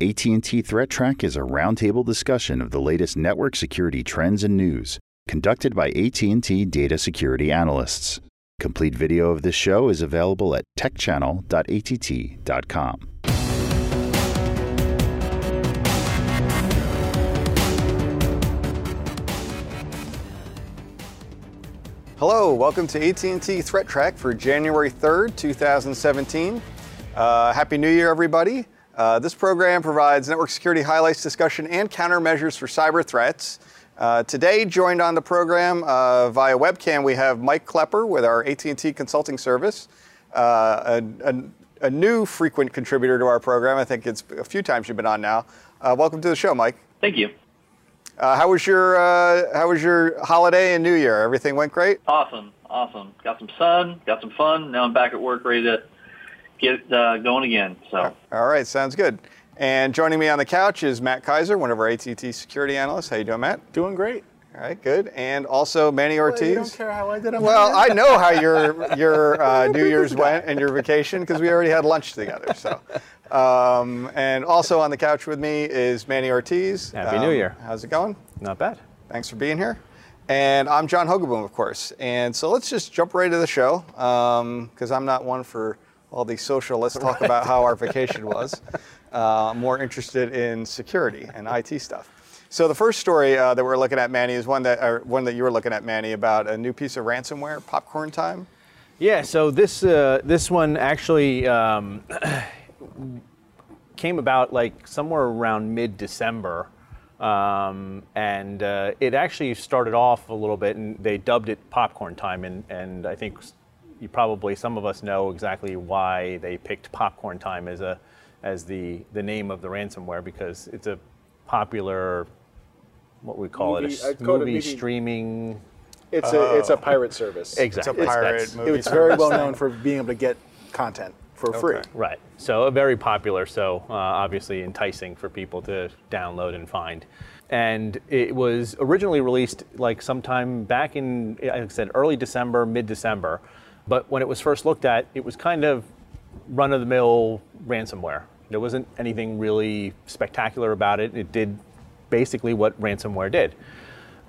AT&T ThreatTraq is a roundtable discussion of the latest network security trends and news, conducted by AT&T data security analysts. Complete video of this show is available at techchannel.att.com. Hello, welcome to AT&T ThreatTraq for January 3rd, 2017. Uh, Happy New Year, everybody. Uh, this program provides network security highlights, discussion, and countermeasures for cyber threats. Uh, today, joined on the program uh, via webcam, we have Mike Klepper with our AT&T consulting service, uh, a, a, a, new frequent contributor to our program. I think it's a few times you've been on now. Uh, welcome to the show, Mike. Thank you. Uh, how was your uh, How was your holiday and New Year? Everything went great. Awesome, awesome. Got some sun, got some fun. Now I'm back at work, ready to get uh, going again. So. All right, sounds good. And joining me on the couch is Matt Keyser, one of our AT&T security analysts. How you doing, Matt? Doing great. All right, good. And also Manny Ortiz. Well, you don't care how I did. Well, I know how your your uh, New Year's went and your vacation because we already had lunch together. So, um, and also on the couch with me is Manny Ortiz. Happy um, New Year. How's it going? Not bad. Thanks for being here. And I'm John Hogoboom, of course. And so let's just jump right to the show because um, I'm not one for all the social. Let's talk about how our vacation was. Uh, more interested in security and IT stuff. So the first story uh, that we're looking at, Manny, is one that or one that you were looking at, Manny, about a new piece of ransomware, Popcorn Time. Yeah. So this uh, this one actually um, came about like somewhere around mid December. Um, and uh, it actually started off a little bit, and they dubbed it popcorn time. And, and I think you probably some of us know exactly why they picked popcorn time as a as the the name of the ransomware because it's a popular what we call movie, it a movie, streaming. It's a it's a pirate service. Exactly. It's a pirate it's, movie. It's very well known for being able to get content for okay. free. Right. So very popular. So uh, obviously enticing for people to download and find. And it was originally released like sometime back in, like I said, early December, mid December. But when it was first looked at, it was kind of run of the mill ransomware. There wasn't anything really spectacular about it. It did basically what ransomware did.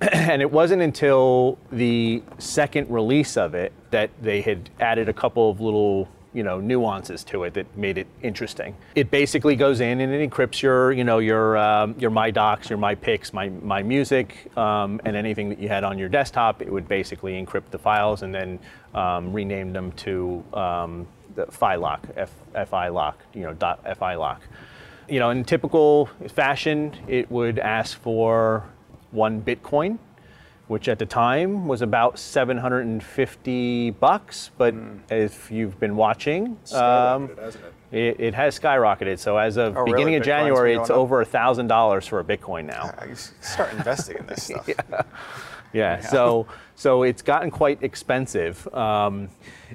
and it wasn't until the second release of it that they had added a couple of little you know nuances to it that made it interesting. It basically goes in and it encrypts your you know your um, your my docs, your my pics, my my music, um, and anything that you had on your desktop. It would basically encrypt the files and then um, rename them to um, the FILOC, F, FI lock, you know dot FI lock. You know, in typical fashion, it would ask for one Bitcoin which at the time was about 750 bucks. But mm. if you've been watching, um, it? It, it? has skyrocketed. So as of oh, beginning really? of January, it's over a thousand dollars for a Bitcoin now. Yeah, start investing in this stuff. yeah. yeah. yeah. So so it's gotten quite expensive. Um,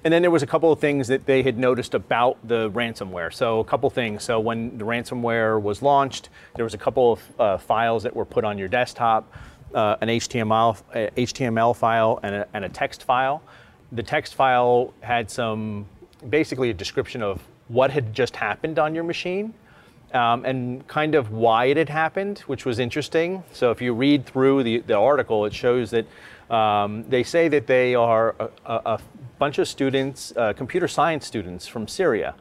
and then there was a couple of things that they had noticed about the ransomware. So a couple things. So when the ransomware was launched, there was a couple of uh, files that were put on your desktop uh, an HTML, HTML file and a, and a text file. The text file had some, basically a description of what had just happened on your machine um, and kind of why it had happened, which was interesting. So if you read through the, the article, it shows that um, they say that they are a, a, a bunch of students, uh, computer science students from Syria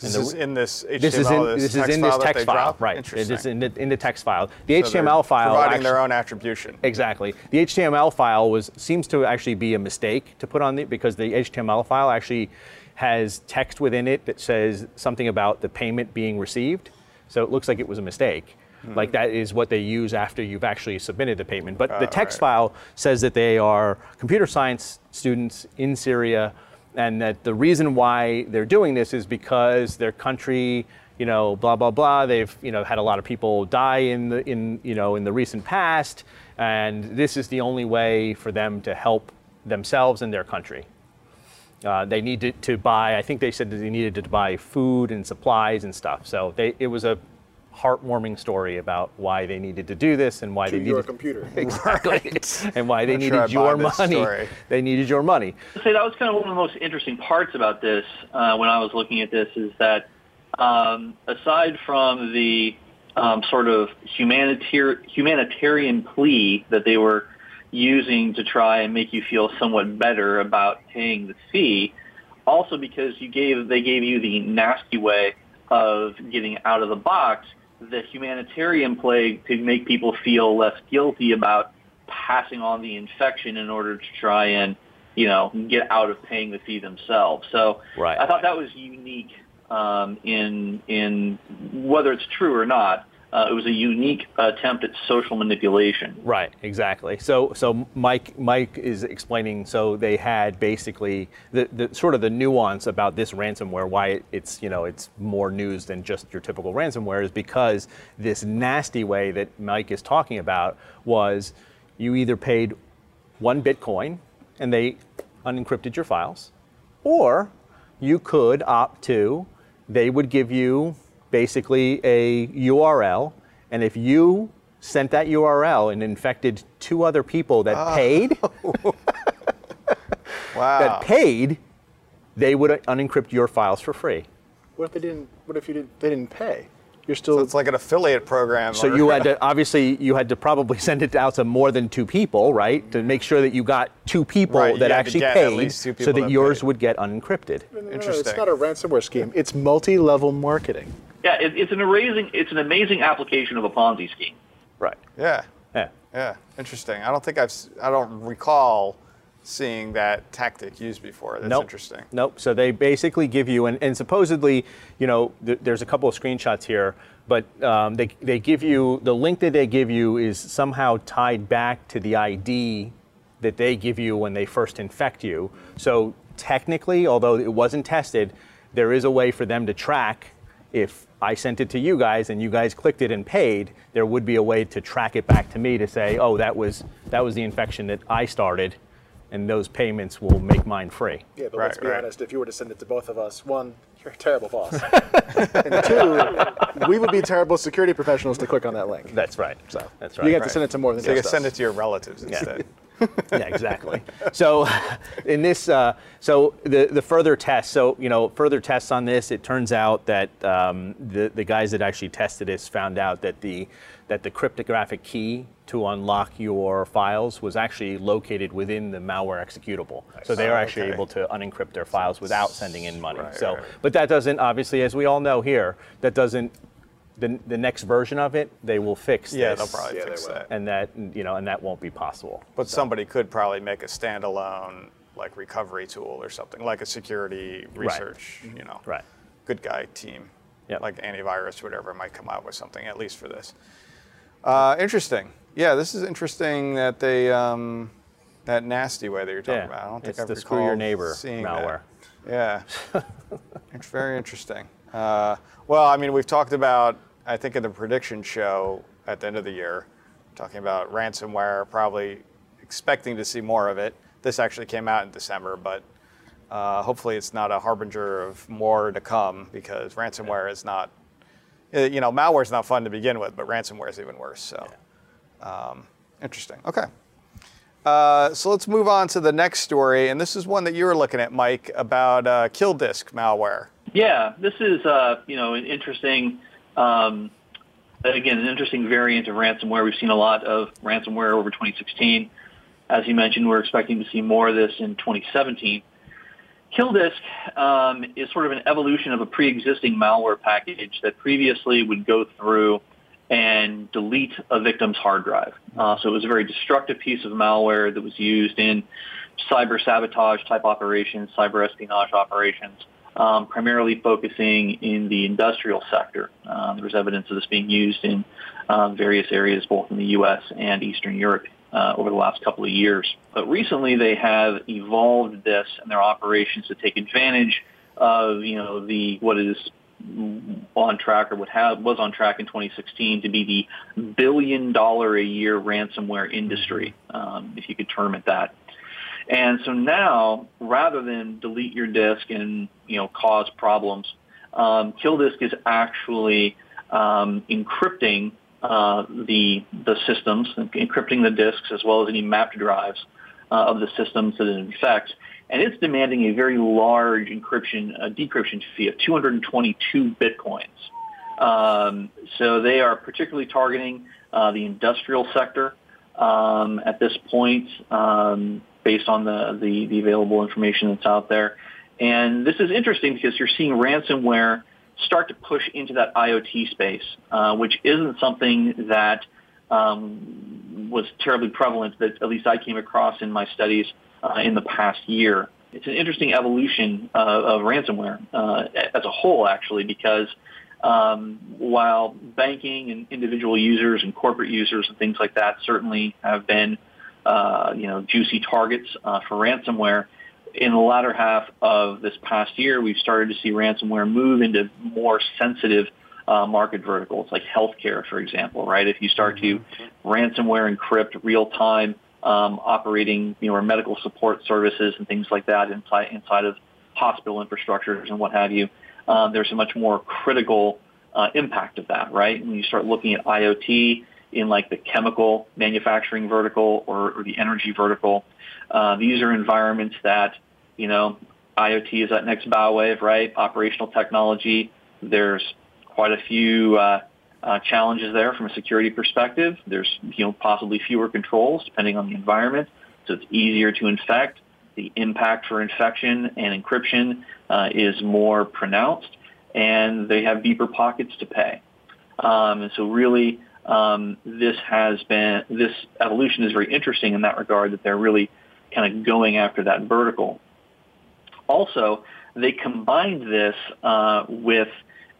this the, is in this HTML. This is in this, this is in this text file, drop? right? It is in the, in the text file. The so HTML file providing actually, their own attribution. Exactly. The HTML file was seems to actually be a mistake to put on the because the HTML file actually has text within it that says something about the payment being received. So it looks like it was a mistake. Mm-hmm. Like that is what they use after you've actually submitted the payment. But uh, the text right. file says that they are computer science students in Syria and that the reason why they're doing this is because their country you know blah blah blah they've you know had a lot of people die in the in you know in the recent past and this is the only way for them to help themselves and their country. Uh, they needed to buy i think they said that they needed to buy food and supplies and stuff. So they, it was a heartwarming story about why they needed to do this and why to they needed your computer exactly right. and why they needed sure your money. Story. They needed your money. Say that was kind of one of the most interesting parts about this uh, when I was looking at this is that um, aside from the um, sort of humanitarian humanitarian plea that they were using to try and make you feel somewhat better about paying the fee. Also, because you gave they gave you the nasty way of getting out of the box, the humanitarian play to make people feel less guilty about passing on the infection in order to try and you know get out of paying the fee themselves. So Right. I thought that was unique um, in in whether it's true or not. Uh, it was a unique attempt at social manipulation. Right, exactly. So, so Mike, Mike is explaining. So they had basically the, the sort of the nuance about this ransomware. Why it, it's you know it's more news than just your typical ransomware is because this nasty way that Mike is talking about was you either paid one Bitcoin and they unencrypted your files, or you could opt to they would give you basically a URL, and if you sent that URL and infected two other people that ah. paid, Wow. that paid, they would unencrypt your files for free. What if they didn't? What if you didn't? They didn't pay. You're still. so it's like an affiliate program. So or- you had to obviously you had to probably send it out to more than two people, right? To make sure that you got two people Right, that actually paid, so that that yours paid. would get unencrypted. No, no, no, Interesting. It's not a ransomware scheme. It's multi-level marketing. Yeah, it, it's an amazing it's an amazing application of a Ponzi scheme. Right. yeah. Yeah. Yeah. Interesting. I don't think I've. s- I don't recall seeing that tactic used before. That's nope. interesting. Nope. So they basically give you, and, and supposedly, you know, th- there's a couple of screenshots here, but um, they, they give you, the link that they give you is somehow tied back to the ID that they give you when they first infect you. So technically, although it wasn't tested, there is a way for them to track if I sent it to you guys and you guys clicked it and paid, there would be a way to track it back to me to say, oh, that was that was the infection that I started, and those payments will make mine free. Yeah, but Right, let's be right. honest. If you were to send it to both of us, one, you're a terrible boss, and two, we would be terrible security professionals to click on that link. That's right. So that's right. You have Right. to send it to more than So you just can send us. it to your relatives instead. yeah, exactly. So, in this, uh, so the the further tests, so you know, further tests on this, it turns out that um, the the guys that actually tested this found out that the that the cryptographic key to unlock your files was actually located within the malware executable. So they are actually Okay. able to unencrypt their files without sending in money. Right, so, right. but that doesn't obviously, as we all know here, that doesn't. The, the next version of it, they will fix Yeah, this, they'll probably Yeah, they fix will. that. and that you know, and that won't be possible. But somebody could probably make a standalone like recovery tool or something, like a security research, you know, Right. good guy team, Yep. like antivirus, whatever, might come out with something at least for this. Uh, interesting. Yeah, this is interesting that they um, that nasty way that you're talking Yeah, about. I don't think it's I've the screw your neighbor seeing malware. That. Yeah, it's very interesting. Uh, well, I mean, we've talked about I think in the prediction show at the end of the year, talking about ransomware, probably expecting to see more of it. This actually came out in December, but uh, hopefully it's not a harbinger of more to come because ransomware is not, uh, you know, malware is not fun to begin with, but ransomware is even worse. So, um, interesting. Okay. Uh, so let's move on to the next story, and this is one that you were looking at, Mike, about uh, kill disk malware. Yeah, this is uh, you know an interesting, um, again an interesting variant of ransomware. We've seen a lot of ransomware over 2016. As you mentioned, we're expecting to see more of this in 2017. Killdisk um, is sort of an evolution of a pre-existing malware package that previously would go through and delete a victim's hard drive. Uh, so it was a very destructive piece of malware that was used in cyber sabotage type operations, cyber espionage operations, um, primarily focusing in the industrial sector. Um, there was evidence of this being used in um, various areas, both in the U.S. and Eastern Europe. Uh, over the last couple of years. But recently they have evolved this and their operations to take advantage of, you know, the, what is on track or what have, was on track in 2016 to be the billion dollar a year ransomware industry, um, if you could term it that. And so now, rather than delete your disk and you know cause problems, um, Killdisk is actually um, encrypting uh, the the systems, encrypting the disks as well as any mapped drives uh, of the systems that it infects, and it's demanding a very large encryption uh, decryption fee of 222 bitcoins. Um, so they are particularly targeting uh, the industrial sector um, at this point, um, based on the, the, the available information that's out there. And this is interesting because you're seeing ransomware start to push into that IoT space, uh, which isn't something that um, was terribly prevalent that at least I came across in my studies uh, in the past year. It's an interesting evolution uh, of ransomware uh, as a whole, actually, because um, while banking and individual users and corporate users and things like that certainly have been, uh, you know, juicy targets uh, for ransomware, in the latter half of this past year, we've started to see ransomware move into more sensitive uh, market verticals, like healthcare, for example. Right? If you start to mm-hmm. ransomware encrypt real-time um, operating, you know, or medical support services and things like that inside inside of hospital infrastructures and what have you, um, there's a much more critical uh, impact of that, right? When you start looking at IoT in like the chemical manufacturing vertical or, or the energy vertical, uh, these are environments that, you know, IoT is that next bow wave, right? Operational technology. There's quite a few uh, uh, challenges there from a security perspective. There's, you know, possibly fewer controls depending on the environment, so it's easier to infect. The impact for infection and encryption uh, is more pronounced, and they have deeper pockets to pay. Um, and so really, um, this has been this evolution is very interesting in that regard that they're really kind of going after that vertical. Also, they combined this uh, with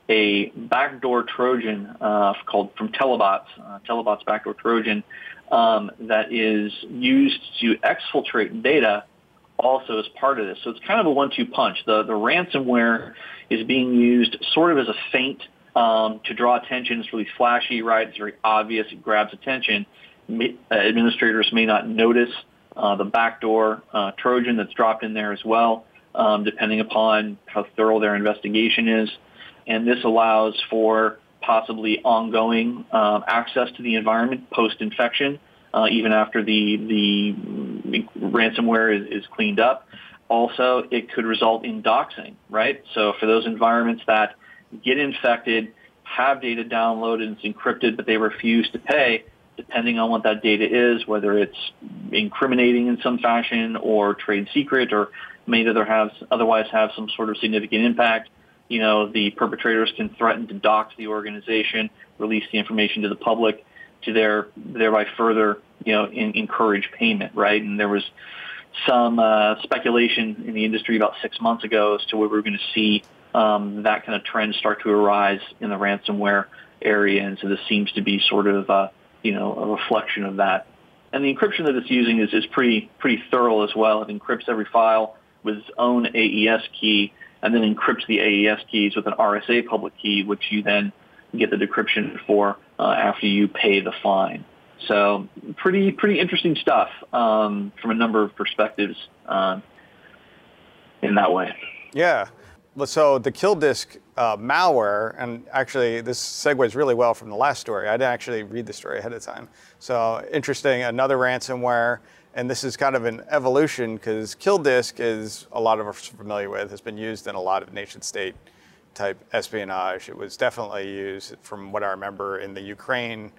a backdoor Trojan uh, called from Telebots, uh, Telebots backdoor Trojan, um, that is used to exfiltrate data also as part of this. So it's kind of a one-two punch. The, the ransomware is being used sort of as a feint um, to draw attention. It's really flashy, right? It's very obvious. It grabs attention. Uh, administrators may not notice uh, the backdoor uh, Trojan that's dropped in there as well, um, depending upon how thorough their investigation is. And this allows for possibly ongoing uh, access to the environment post-infection uh, even after the the ransomware is, is cleaned up. Also, it could result in doxing, right? So for those environments that get infected, have data downloaded and it's encrypted, but they refuse to pay, depending on what that data is, whether it's incriminating in some fashion or trade secret or may other have, otherwise have some sort of significant impact, you know, the perpetrators can threaten to dox the organization, release the information to the public, to their thereby further you know in, encourage payment, right? And there was some uh, speculation in the industry about six months ago as to what we were going to see um, that kind of trend start to arise in the ransomware area, and so this seems to be sort of uh, you know a reflection of that. And the encryption that it's using is, is pretty pretty thorough as well. It encrypts every file with its own AES key, and then encrypts the AES keys with an RSA public key, which you then get the decryption for uh, after you pay the fine. So pretty pretty interesting stuff um, from a number of perspectives uh, in that way. Yeah. So the kill disk uh, malware, and actually this segues really well from the last story. I didn't actually read the story ahead of time. So interesting, another ransomware, and this is kind of an evolution because kill disk is a lot of us familiar with, has been used in a lot of nation state type espionage. It was definitely used, from what I remember, in the Ukraine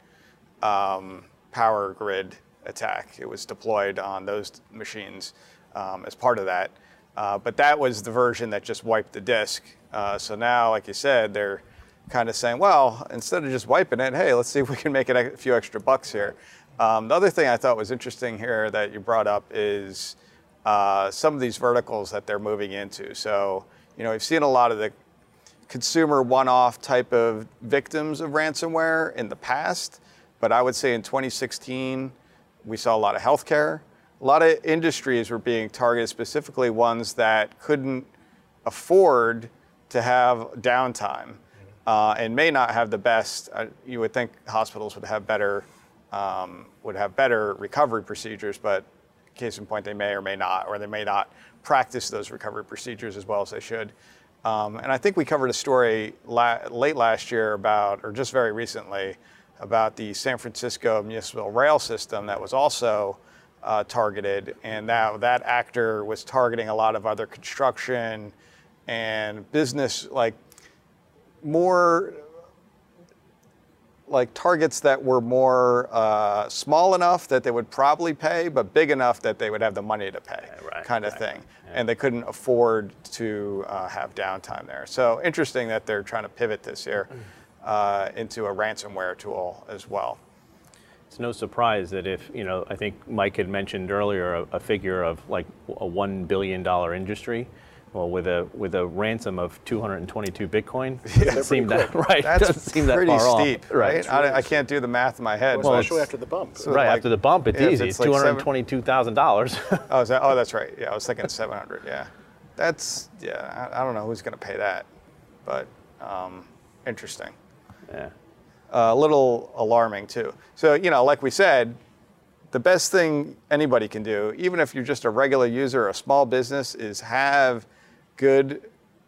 um, power grid attack. It was deployed on those machines um, as part of that. Uh, but that was the version that just wiped the disk. Uh, so now, like you said, they're kind of saying, well, instead of just wiping it, hey, let's see if we can make a few extra bucks here. Um, the other thing I thought was interesting here that you brought up is uh, some of these verticals that they're moving into. So, you know, we've seen a lot of the consumer one-off type of victims of ransomware in the past, but I would say in 2016, we saw a lot of healthcare. A lot of industries were being targeted, specifically ones that couldn't afford to have downtime uh, and may not have the best. Uh, you would think hospitals would have better um, would have better recovery procedures, but case in point, they may or may not, or they may not practice those recovery procedures as well as they should. Um, and I think we covered a story la- late last year about, or just very recently, about the San Francisco municipal rail system that was also uh, targeted. And now that actor was targeting a lot of other construction and business, like more like targets that were more uh, small enough that they would probably pay, but big enough that they would have the money to pay, right, kind of thing. And they couldn't afford to uh, have downtime there. So interesting that they're trying to pivot this year uh, into a ransomware tool as well. It's no surprise that if, you know, I think Mike had mentioned earlier a, a figure of like a $1 billion industry. Well, with a with a ransom of 222 Bitcoin, doesn't seem that right. That's doesn't seem that pretty far steep, off. right? I, I can't do the math in my head. Well, especially after the bump. so Right like- after the bump, it's yeah, easy. it's It's like $222,000. Oh, is that, oh, that's right. Yeah, I was thinking 700. Yeah, that's yeah. I, I don't know who's going to pay that, but um, interesting. yeah. A little alarming too. So you know, like we said, the best thing anybody can do, even if you're just a regular user, or a small business, is have good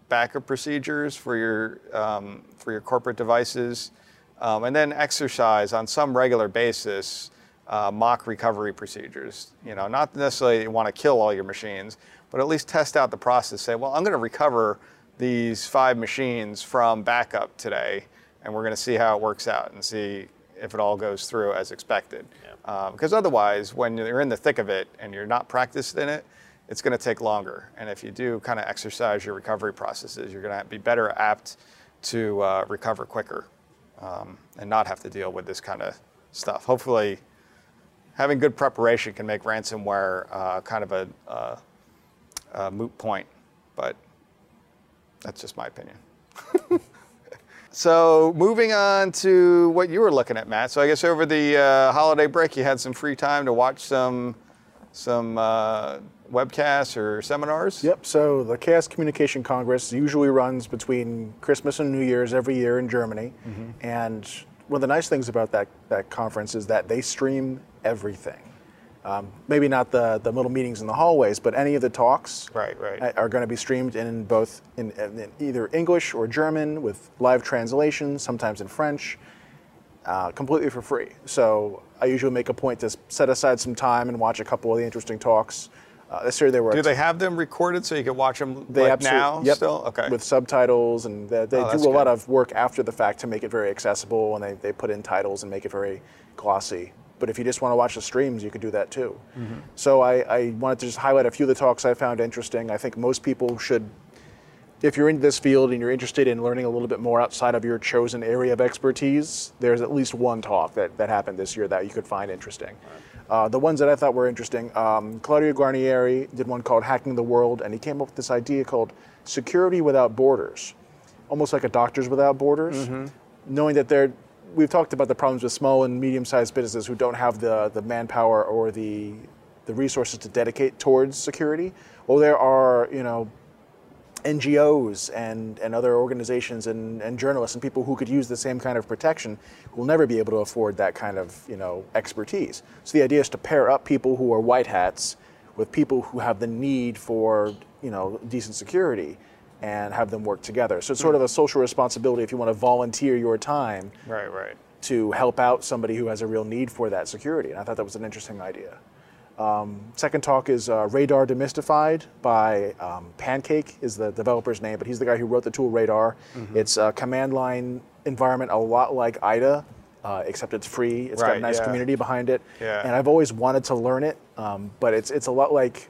backup procedures for your um, for your corporate devices, um, and then exercise on some regular basis uh, mock recovery procedures. You know, not necessarily you want to kill all your machines, but at least test out the process. Say, well, I'm going to recover these five machines from backup today, and we're going to see how it works out and see if it all goes through as expected. Uh, because otherwise, when you're in the thick of it and you're not practiced in it, it's going to take longer. And if you do kind of exercise your recovery processes, you're going to be better apt to uh, recover quicker um, and not have to deal with this kind of stuff. Hopefully, having good preparation can make ransomware uh, kind of a, a, a moot point, but that's just my opinion. so moving on to what you were looking at, Matt. So I guess over the uh, holiday break, you had some free time to watch some some uh, webcasts or seminars. Yep. So the Chaos Communication Congress usually runs between Christmas and New Year's every year in Germany, and one of the nice things about that that conference is that they stream everything. Um, maybe not the the little meetings in the hallways, but any of the talks Right, right. are going to be streamed in both in, in either English or German with live translation, sometimes in French, uh, completely for free. So I usually make a point to set aside some time and watch a couple of the interesting talks. Uh, this year there were Do they have them recorded so you can watch them they like now yep, still? Okay. with subtitles and they, they Oh, do a lot of work after the fact to make it very accessible and they, they put in titles and make it very glossy but if you just want to watch the streams you can do that too Mm-hmm. so I, I wanted to just highlight a few of the talks i found interesting i think most people should if you're in this field and you're interested in learning a little bit more outside of your chosen area of expertise, there's at least one talk that, that happened this year that you could find interesting. Uh, the ones that I thought were interesting, um, Claudio Guarnieri did one called Hacking the World, and he came up with this idea called Security Without Borders, almost like a Doctors Without Borders, knowing that they're We've talked about the problems with small and medium-sized businesses who don't have the, the manpower or the the resources to dedicate towards security. Well, there are you know NGOs and, and other organizations and, and journalists and people who could use the same kind of protection who will never be able to afford that kind of you know expertise. So the idea is to pair up people who are white hats with people who have the need for you know decent security and have them work together. So it's sort of a social responsibility if you want to volunteer your time right, right. to help out somebody who has a real need for that security. And I thought that was an interesting idea. Um, second talk is uh, Radare Demystified by um, Pancake is the developer's name, but he's the guy who wrote the tool Radare. It's a command line environment, a lot like IDA, uh, except it's free. It's got a nice yeah. community behind it. Yeah. And I've always wanted to learn it, um, but it's it's a lot like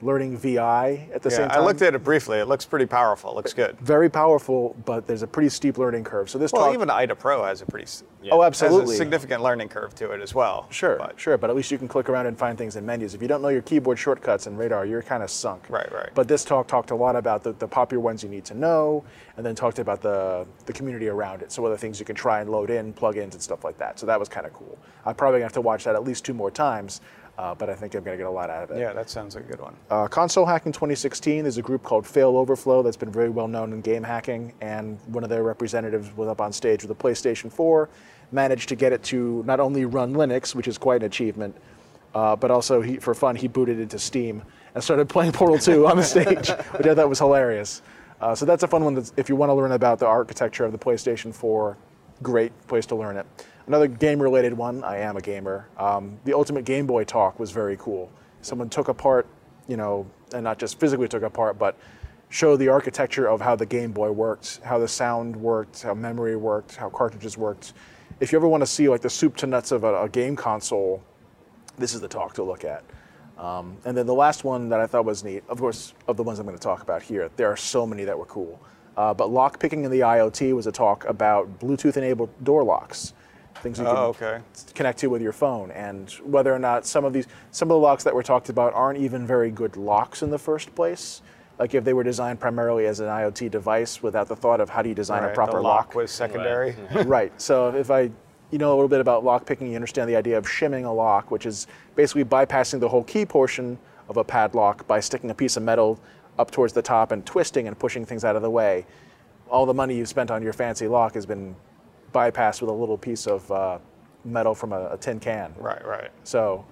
learning VI at the Yeah, same time. I looked at it briefly. It looks pretty powerful. It looks good. very powerful, but there's a pretty steep learning curve. So this Well, talk, even IDA Pro has a pretty s- oh, absolutely, significant learning curve to it as well. Sure, But- sure, but at least you can click around and find things in menus. If you don't know your keyboard shortcuts in Radare, you're kind of sunk. Right, right. But this talk talked a lot about the, the popular ones you need to know, and then talked about the, the community around it. So other things you can try and load in, plugins and stuff like that. So that was kind of cool. I'm probably gonna have to watch that at least two more times, uh, but I think I'm gonna get a lot out of it. Yeah, that sounds like a good one. Uh, Console Hacking 2016 is a group called fail0verflow that's been very well known in game hacking, and one of their representatives was up on stage with a PlayStation 4, managed to get it to not only run Linux, which is quite an achievement, uh, but also he, for fun he booted into Steam and started playing Portal 2 on the stage, which I thought was hilarious. Uh, so that's a fun one. That's, if you want to learn about the architecture of the PlayStation 4, great place to learn it. Another game-related one. I am a gamer. Um, the Ultimate Game Boy talk was very cool. Someone took apart, you know, and not just physically took apart, but showed the architecture of how the Game Boy worked, how the sound worked, how memory worked, how cartridges worked, if you ever want to see like the soup to nuts of a, a game console, this is the talk to look at. Um, and then the last one that I thought was neat, of course, of the ones I'm going to talk about here, there are so many that were cool. Uh, but lock picking in the IoT was a talk about Bluetooth-enabled door locks, things you can Oh, okay. connect to with your phone, and whether or not some of these, some of the locks that were talked about aren't even very good locks in the first place. Like if they were designed primarily as an IoT device without the thought of how do you design Right, a proper the lock was secondary. right. So if I, you know a little bit about lock picking, you understand the idea of shimming a lock, which is basically bypassing the whole key portion of a padlock by sticking a piece of metal up towards the top and twisting and pushing things out of the way. All the money you've spent on your fancy lock has been bypassed with a little piece of uh, metal from a, a tin can. Right, right. So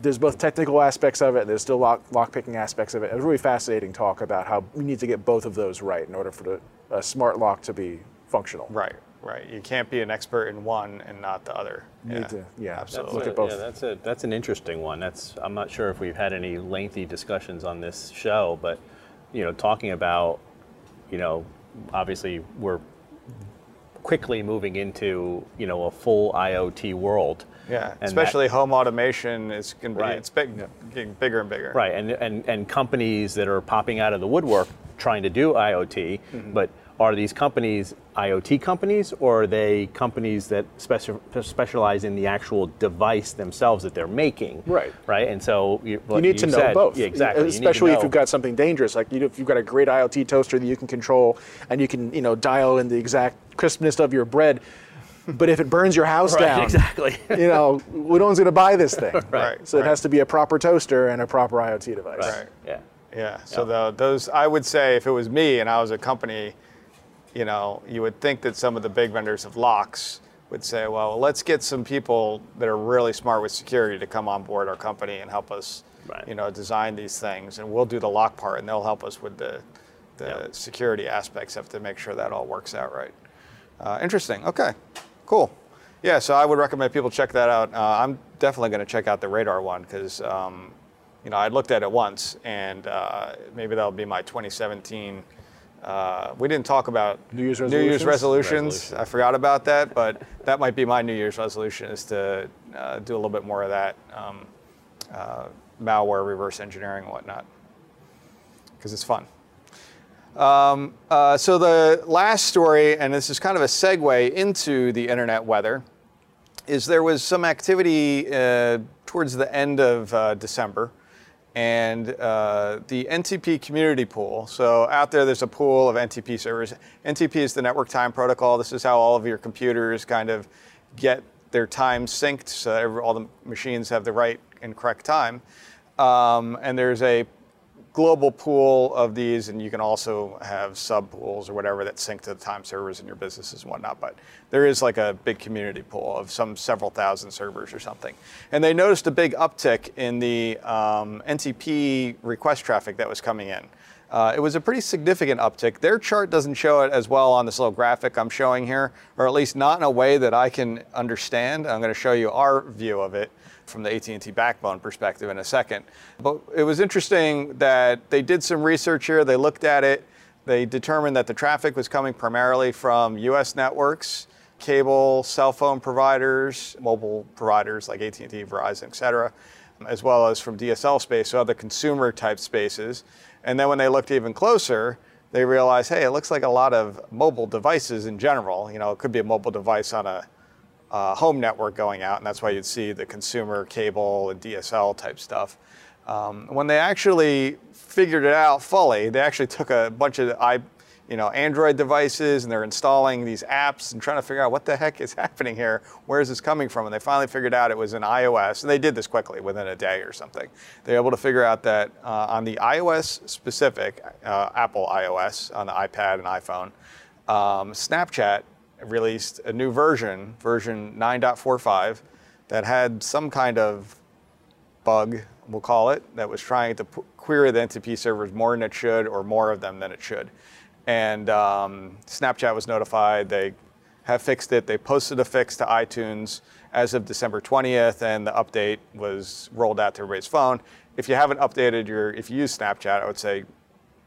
there's both technical aspects of it, there's still lock, lock picking aspects of it. It was a really fascinating talk about how we need to get both of those right in order for the, a smart lock to be functional. Right, right. You can't be an expert in one and not the other. You need to- yeah, That's absolutely. Look a- at both. Yeah, that's a that's an interesting one. That's I'm not sure if we've had any lengthy discussions on this show, but you know, talking about you know, obviously we're quickly moving into you know a full IoT world. Yeah, And that- especially home automation is going to be Right. it's big, getting bigger and bigger. Right, and, and, and companies that are popping out of the woodwork trying to do IoT, Mm-hmm. but are these companies IoT companies or are they companies that speci- specialize in the actual device themselves that they're making? Right. Right, and so you, You what need to know both. Yeah, exactly. You need to Especially if you've got something dangerous, like you know, if you've got a great IoT toaster that you can control and you can, you know, dial in the exact crispness of your bread. But if it burns your house Right, down, exactly. you know, no one's going to buy this thing. Right, So it has to be a proper toaster and a proper IoT device. Right. Yeah. Yeah. So the, those, I would say, if it was me and I was a company, you know, you would think that some of the big vendors of locks would say, well, let's get some people that are really smart with security to come on board our company and help us, Right. you know, design these things, and we'll do the lock part, and they'll help us with the the Yeah. security aspects of to make sure that all works out right. Uh, interesting. Okay. Cool. Yeah. So I would recommend people check that out. Uh, I'm definitely going to check out the radare one because. Um, you know, I looked at it once, and uh, maybe that'll be my 2017. Uh, we didn't talk about New Year's New Year's resolutions? resolutions. I forgot about that, but that might be my New Year's resolution is to uh, do a little bit more of that um, uh, malware reverse engineering and whatnot, because it's fun. Um, uh, so the last story, and this is kind of a segue into the internet weather, is there was some activity uh, towards the end of uh, December, and uh, the NTP community pool. So out there, there's a pool of NTP servers. NTP is the network time protocol. This is how all of your computers kind of get their time synced, so all the machines have the right and correct time. Um, and there's a global pool of these, and you can also have sub pools or whatever that sync to the time servers in your businesses and whatnot. But there is like a big community pool of some several thousand servers or something. And they noticed a big uptick in the um, NTP request traffic that was coming in. Uh, it was a pretty significant uptick. Their chart doesn't show it as well on this little graphic I'm showing here, or at least not in a way that I can understand. I'm going to show you our view of it from the AT&T backbone perspective in a second. But it was interesting that they did some research here. They looked at it. They determined that the traffic was coming primarily from U.S. networks, cable, cell phone providers, mobile providers like AT&T, Verizon, et cetera, as well as from DSL space, so other consumer type spaces. And then when they looked even closer, they realized, hey, it looks like a lot of mobile devices in general. You know, it could be a mobile device on a uh, home network going out, and that's why you'd see the consumer cable and DSL type stuff. Um, when they actually figured it out fully, they actually took a bunch of i, you know, Android devices and they're installing these apps and trying to figure out what the heck is happening here. Where is this coming from? And they finally figured out it was in iOS, and they did this quickly within a day or something. They were able to figure out that uh, on the iOS specific, uh, Apple iOS on the iPad and iPhone, um, Snapchat released a new version, version 9.45, that had some kind of bug, we'll call it, that was trying to query the NTP servers more than it should or more of them than it should. And um, Snapchat was notified. They have fixed it. They posted a fix to iTunes as of December 20th, and the update was rolled out to everybody's phone. If you haven't updated your, if you use Snapchat, I would say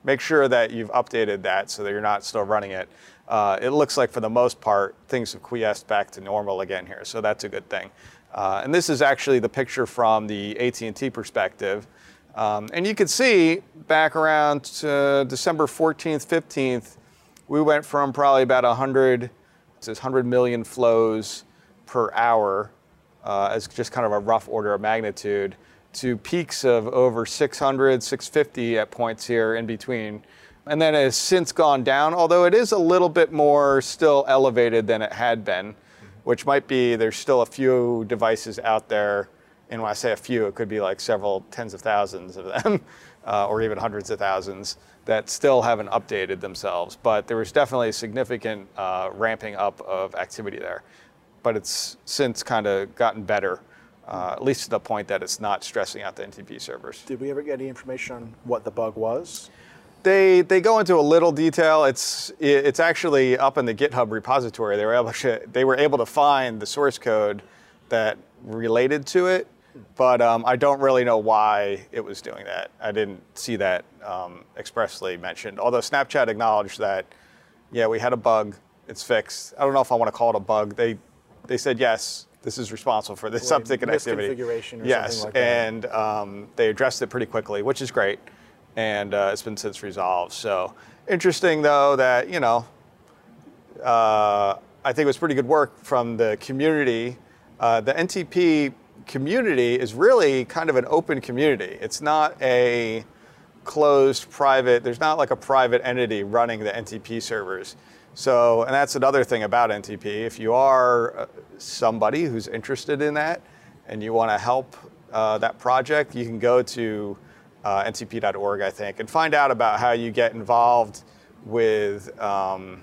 make sure that you've updated that so that you're not still running it. Uh, it looks like for the most part things have quiesced back to normal again here. So that's a good thing. Uh, and this is actually the picture from the AT&T perspective. Um, and you can see back around December 14th, 15th, we went from probably about 100 to 100 million flows per hour uh, as just kind of a rough order of magnitude to peaks of over 600, 650 at points here in between. And then it has since gone down, although it is a little bit more still elevated than it had been, which might be there's still a few devices out there. And when I say a few, it could be like several tens of thousands of them, uh, or even hundreds of thousands that still haven't updated themselves. But there was definitely a significant uh, ramping up of activity there. But it's since kind of gotten better, uh, at least to the point that it's not stressing out the NTP servers. Did we ever get any information on what the bug was? They, they go into a little detail. It's it's actually up in the GitHub repository. They were able to they were able to find the source code that related to it, but um, I don't really know why it was doing that. I didn't see that um, expressly mentioned. Although Snapchat acknowledged that, yeah, we had a bug. It's fixed. I don't know if I want to call it a bug. They they said yes. This is responsible for this Right, uptick in activity. misconfiguration or yes, something like that. and um, they addressed it pretty quickly, which is great, and uh, it's been since resolved. So interesting though that you know uh, I think it was pretty good work from the community. Uh, the NTP community is really kind of an open community. It's not a closed private, there's not like a private entity running the NTP servers. So, and that's another thing about NTP. If you are uh, somebody who's interested in that and you want to help uh, that project, you can go to uh, ntp.org, I think, and find out about how you get involved with um,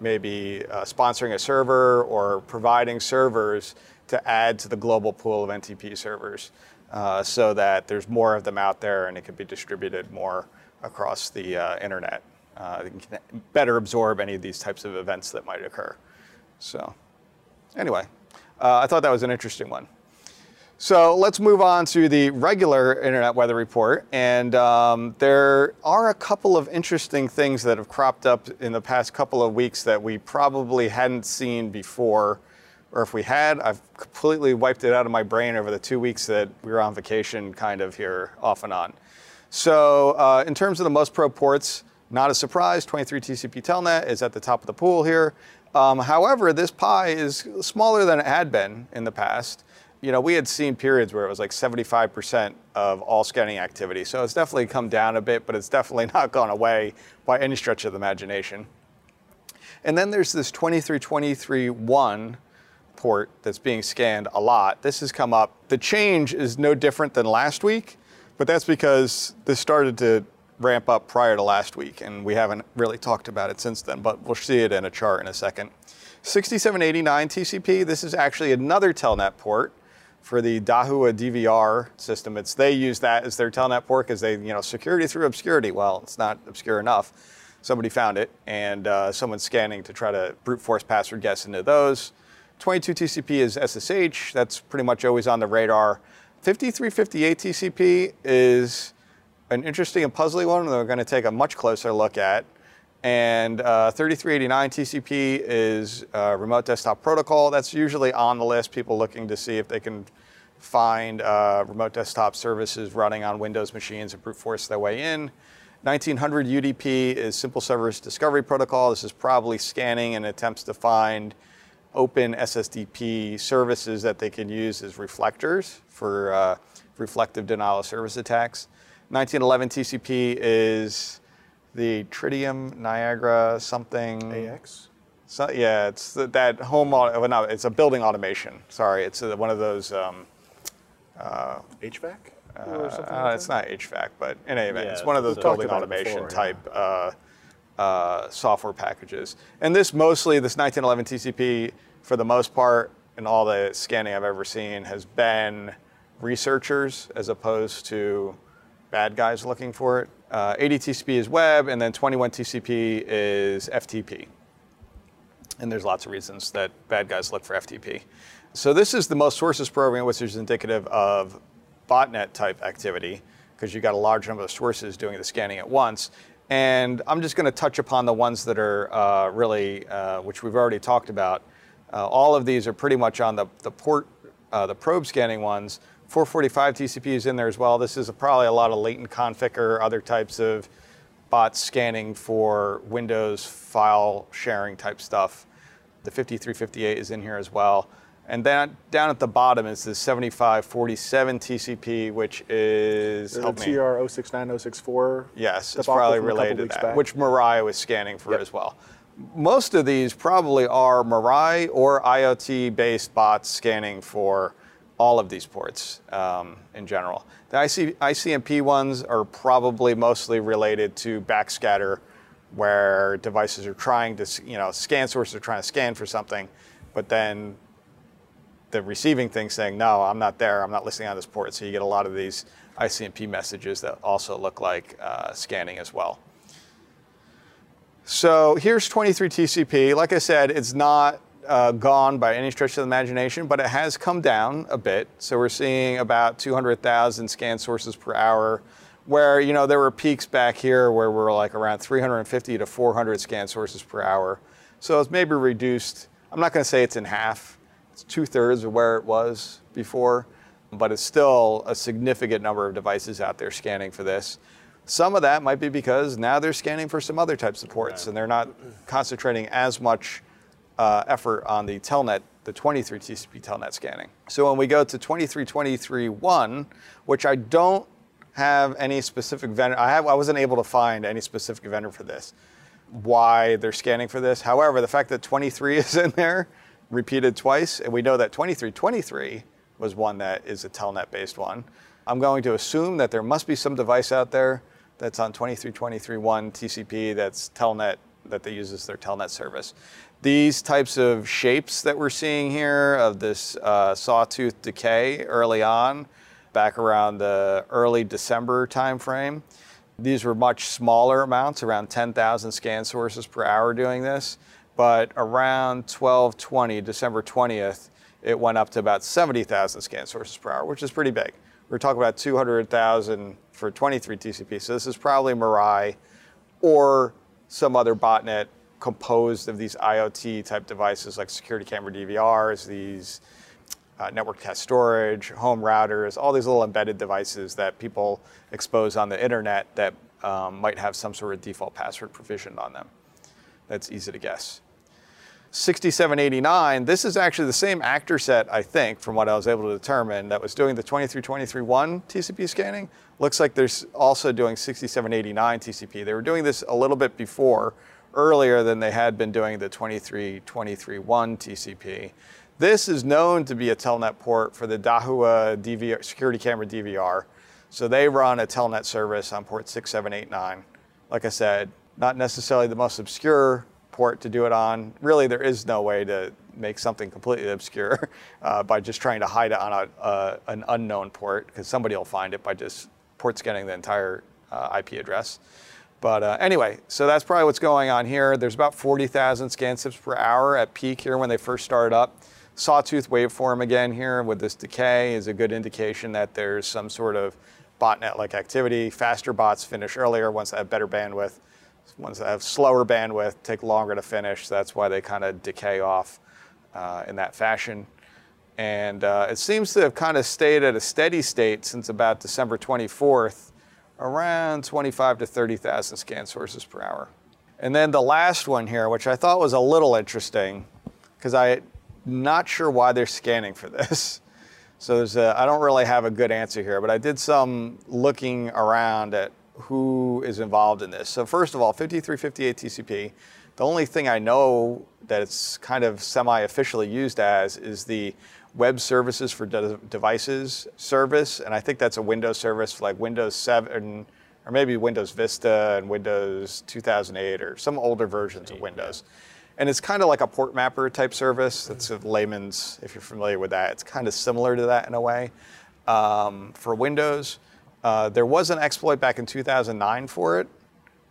maybe uh, sponsoring a server or providing servers to add to the global pool of NTP servers uh, so that there's more of them out there and it can be distributed more across the uh, internet. Uh, it can better absorb any of these types of events that might occur. So, anyway, uh, I thought that was an interesting one. So let's move on to the regular Internet Weather Report. And um, there are a couple of interesting things that have cropped up in the past couple of weeks that we probably hadn't seen before. Or if we had, I've completely wiped it out of my brain over the two weeks that we were on vacation, kind of here off and on. So, uh, in terms of the most probe ports, not a surprise, 23 TCP Telnet is at the top of the pool here. Um, however, this pie is smaller than it had been in the past. You know, we had seen periods where it was like 75% of all scanning activity. So it's definitely come down a bit, but it's definitely not gone away by any stretch of the imagination. And then there's this 2323.1 port that's being scanned a lot. This has come up. The change is no different than last week, but that's because this started to ramp up prior to last week, and we haven't really talked about it since then, but we'll see it in a chart in a second. 6789 TCP, this is actually another telnet port for the Dahua DVR system. It's they use that as their telnet port because they, you know, security through obscurity. Well, it's not obscure enough. Somebody found it, and uh, someone's scanning to try to brute force password guess into those. 22 TCP is SSH. That's pretty much always on the radar. 5358 TCP is an interesting and puzzling one that we're going to take a much closer look at. And uh, 3389 TCP is uh, remote desktop protocol. That's usually on the list, people looking to see if they can find uh, remote desktop services running on Windows machines and brute force their way in. 1900 UDP is Simple Service Discovery Protocol. This is probably scanning and attempts to find open SSDP services that they can use as reflectors for uh, reflective denial of service attacks. 1911 TCP is the Tridium Niagara something. AX? So, yeah, it's th- that home. au- Well, no, it's a building automation. Sorry, it's uh one of those. Um, HVAC? or something uh, like it's not HVAC, but in any event, Yeah, it's one of those we've building automation before, yeah. type uh, uh, software packages. And this mostly, this 1911 TCP, for the most part, in all the scanning I've ever seen, has been researchers as opposed to bad guys looking for it. Uh, 80 TCP is web, and then 21 TCP is FTP. And there's lots of reasons that bad guys look for FTP. So this is the most sources program, which is indicative of botnet type activity, because you've got a large number of sources doing the scanning at once. And I'm just going to touch upon the ones that are uh, really, uh, which we've already talked about. Uh, all of these are pretty much on the, the port, uh, the probe scanning ones. 445 TCP is in there as well. This is probably a lot of latent Conficker or other types of bots scanning for Windows file sharing type stuff. The 5358 is in here as well. And then down at the bottom is the 7547 TCP, which is The help me. TR 069 064. Yes, it's probably from a couple related to that, back. which Mirai was scanning for Yep. as well. Most of these probably are Mirai or IoT-based bots scanning for all of these ports um, in general. The IC, ICMP ones are probably mostly related to backscatter, where devices are trying to, you know, scan sources are trying to scan for something, but then the receiving thing saying, no, I'm not there, I'm not listening on this port. So you get a lot of these ICMP messages that also look like uh, scanning as well. So here's 23 TCP. Like I said, it's not uh, gone by any stretch of the imagination, but it has come down a bit. So we're seeing about 200,000 scan sources per hour, where you know there were peaks back here where we're like around 350 to 400 scan sources per hour. So it's maybe reduced. I'm not going to say it's in half. It's two thirds of where it was before, but it's still a significant number of devices out there scanning for this. Some of that might be because now they're scanning for some other types of ports and they're not concentrating as much uh, effort on the telnet, the 23 TCP telnet scanning. So when we go to 2323.1, which I don't have any specific vendor, I, have, I wasn't able to find any specific vendor for this, why they're scanning for this. However, the fact that 23 is in there, repeated twice, and we know that 2323 was one that is a telnet based one. I'm going to assume that there must be some device out there that's on 2323.1 TCP that's telnet that they use as their telnet service. These types of shapes that we're seeing here of this uh, sawtooth decay early on, back around the early December timeframe, these were much smaller amounts, around 10,000 scan sources per hour doing this. But around 1220, December 20th, it went up to about 70,000 scan sources per hour, which is pretty big. We're talking about 200,000 for 23 TCP. So this is probably Mirai or some other botnet composed of these IoT type devices like security camera DVRs, these uh, network test storage, home routers, all these little embedded devices that people expose on the internet that um, might have some sort of default password provisioned on them. That's easy to guess. 6789, this is actually the same actor set, I think, from what I was able to determine, that was doing the 2323.1 TCP scanning. Looks like they're also doing 6789 TCP. They were doing this a little bit before, earlier than they had been doing the 2323.1 TCP. This is known to be a telnet port for the Dahua DVR, security camera DVR. So they run a telnet service on port 6789. Like I said, not necessarily the most obscure port to do it on. Really, there is no way to make something completely obscure uh, by just trying to hide it on a, uh, an unknown port, because somebody will find it by just port scanning the entire uh, IP address. But uh, anyway, so that's probably what's going on here. There's about 40,000 scan sips per hour at peak here when they first started up. Sawtooth waveform again here with this decay is a good indication that there's some sort of botnet-like activity. Faster bots finish earlier ones that have better bandwidth. Ones that have slower bandwidth take longer to finish. That's why they kind of decay off uh, in that fashion. And uh, it seems to have kind of stayed at a steady state since about December 24th, around 25 to 30,000 scan sources per hour. And then the last one here, which I thought was a little interesting, because I'm not sure why they're scanning for this. So there's a, I don't really have a good answer here, but I did some looking around at who is involved in this. So first of all, 5358 TCP, the only thing I know that it's kind of semi-officially used as is the web services for de- devices service, and I think that's a Windows service like Windows 7 or maybe Windows Vista and Windows 2008 or some older versions of Windows. And it's kind of like a port mapper type service. That's a layman's, if you're familiar with that. It's kind of similar to that in a way um, for Windows. Uh, there was an exploit back in 2009 for it,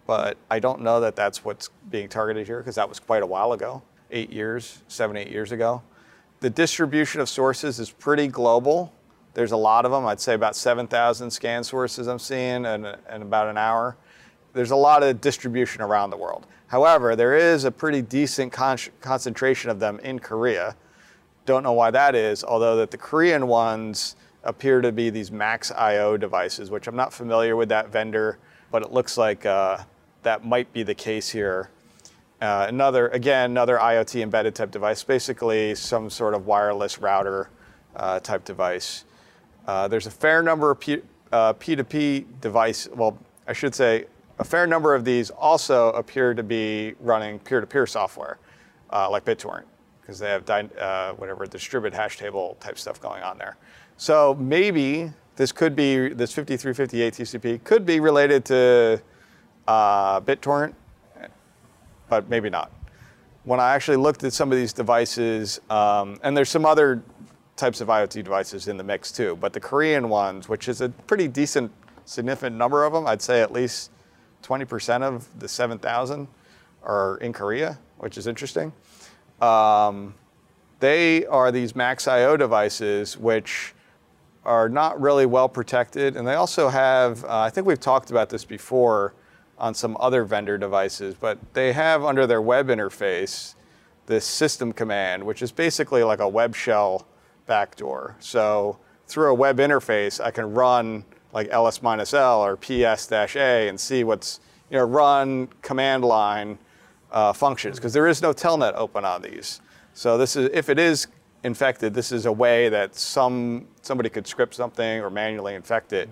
but I don't know that that's what's being targeted here because that was quite a while ago, eight years, seven, eight years ago. The distribution of sources is pretty global. There's a lot of them. I'd say about 7,000 scan sources I'm seeing in, in about an hour. there's a lot of distribution around the world. However, there is a pretty decent con- concentration of them in Korea. Don't know why that is, although that the Korean ones appear to be these Max IO devices, which I'm not familiar with that vendor, but it looks like uh, that might be the case here. Uh, another, again, another IoT embedded type device, basically some sort of wireless router uh, type device. Uh, there's a fair number of P, uh, P2P device, well, I should say a fair number of these also appear to be running peer-to-peer software, uh, like BitTorrent, because they have uh, whatever distributed hash table type stuff going on there. So maybe this could be this 5358 TCP could be related to uh, BitTorrent, but maybe not. When I actually looked at some of these devices, um, and there's some other types of IoT devices in the mix too, but the Korean ones, which is a pretty decent, significant number of them, I'd say at least 20% of the 7,000 are in Korea, which is interesting. Um, they are these Max IO devices, which are not really well protected. And they also have, uh, I think we've talked about this before on some other vendor devices, but they have under their web interface this system command, which is basically like a web shell backdoor. So through a web interface, I can run like ls-l or ps-a and see what's, you know, run command line uh, functions because there is no telnet open on these. So this is, if it is infected, this is a way that some somebody could script something or manually infect it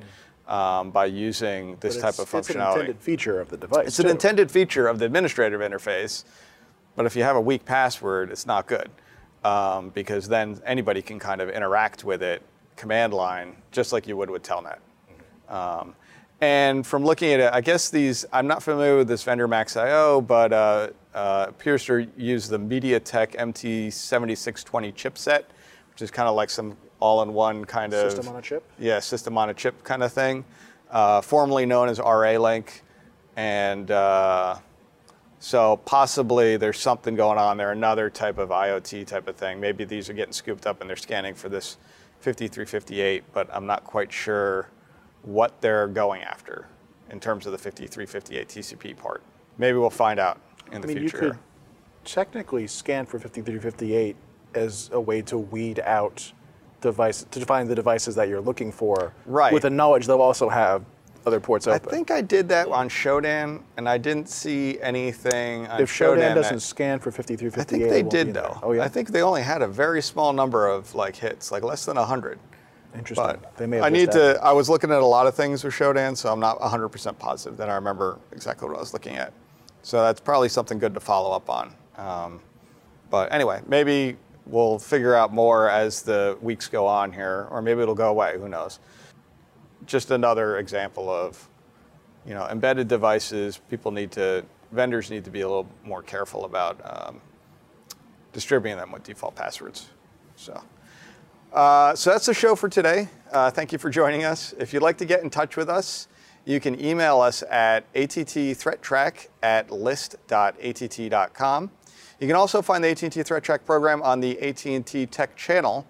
um, by using this type of of It's an intended feature of the device. It's an intended feature of the administrative interface, but if you have a weak password, it's not good um, because then anybody can kind of interact with it command line just like you would with Telnet. Um, and from looking at it, I guess these, I'm not familiar with this vendor MaxIO, but uh, uh, appears to use the MediaTek MT7620 chipset, which is kind of like some all-in-one kind of System on a chip? yeah, system on a chip kind of thing, uh, formerly known as Ralink, and uh, so possibly there's something going on there, another type of IoT type of thing. Maybe these are getting scooped up and they're scanning for this 5358, but I'm not quite sure what they're going after in terms of the 5358 TCP part. Maybe we'll find out in the I mean, you future. could technically scan for 5358 as a way to weed out device to find the devices that you're looking for. Right. With the knowledge they'll also have other ports open. I think I did that on Shodan, and I didn't see anything on if Shodan that- doesn't scan for 5358, I think they did though. Oh yeah. I think they only had a very small number of like hits, like less than hundred. Interesting. But they may have I need to. I was looking at a lot of things with Shodan, so I'm not 100% positive that I remember exactly what I was looking at. So that's probably something good to follow up on. Um, but anyway, maybe we'll figure out more as the weeks go on here, or maybe it'll go away. Who knows? Just another example of, you know, embedded devices. People need to. Vendors need to be a little more careful about um, distributing them with default passwords. So. Uh, so that's the show for today. Uh, thank you for joining us. If you'd like to get in touch with us, you can email us at attthreattraq at list.att.com. You can also find the AT&T ThreatTraq program on the AT&T Tech channel.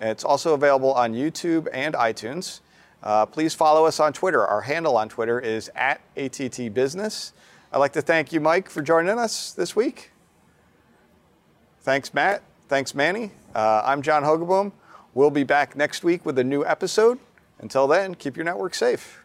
It's also available on YouTube and iTunes. Uh, please follow us on Twitter. Our handle on Twitter is at ATT Business. I'd like to thank you, Mike, for joining us this week. Thanks, Matt. Thanks, Manny. Uh, I'm John Hogoboom. We'll be back next week with a new episode. Until then, keep your network safe.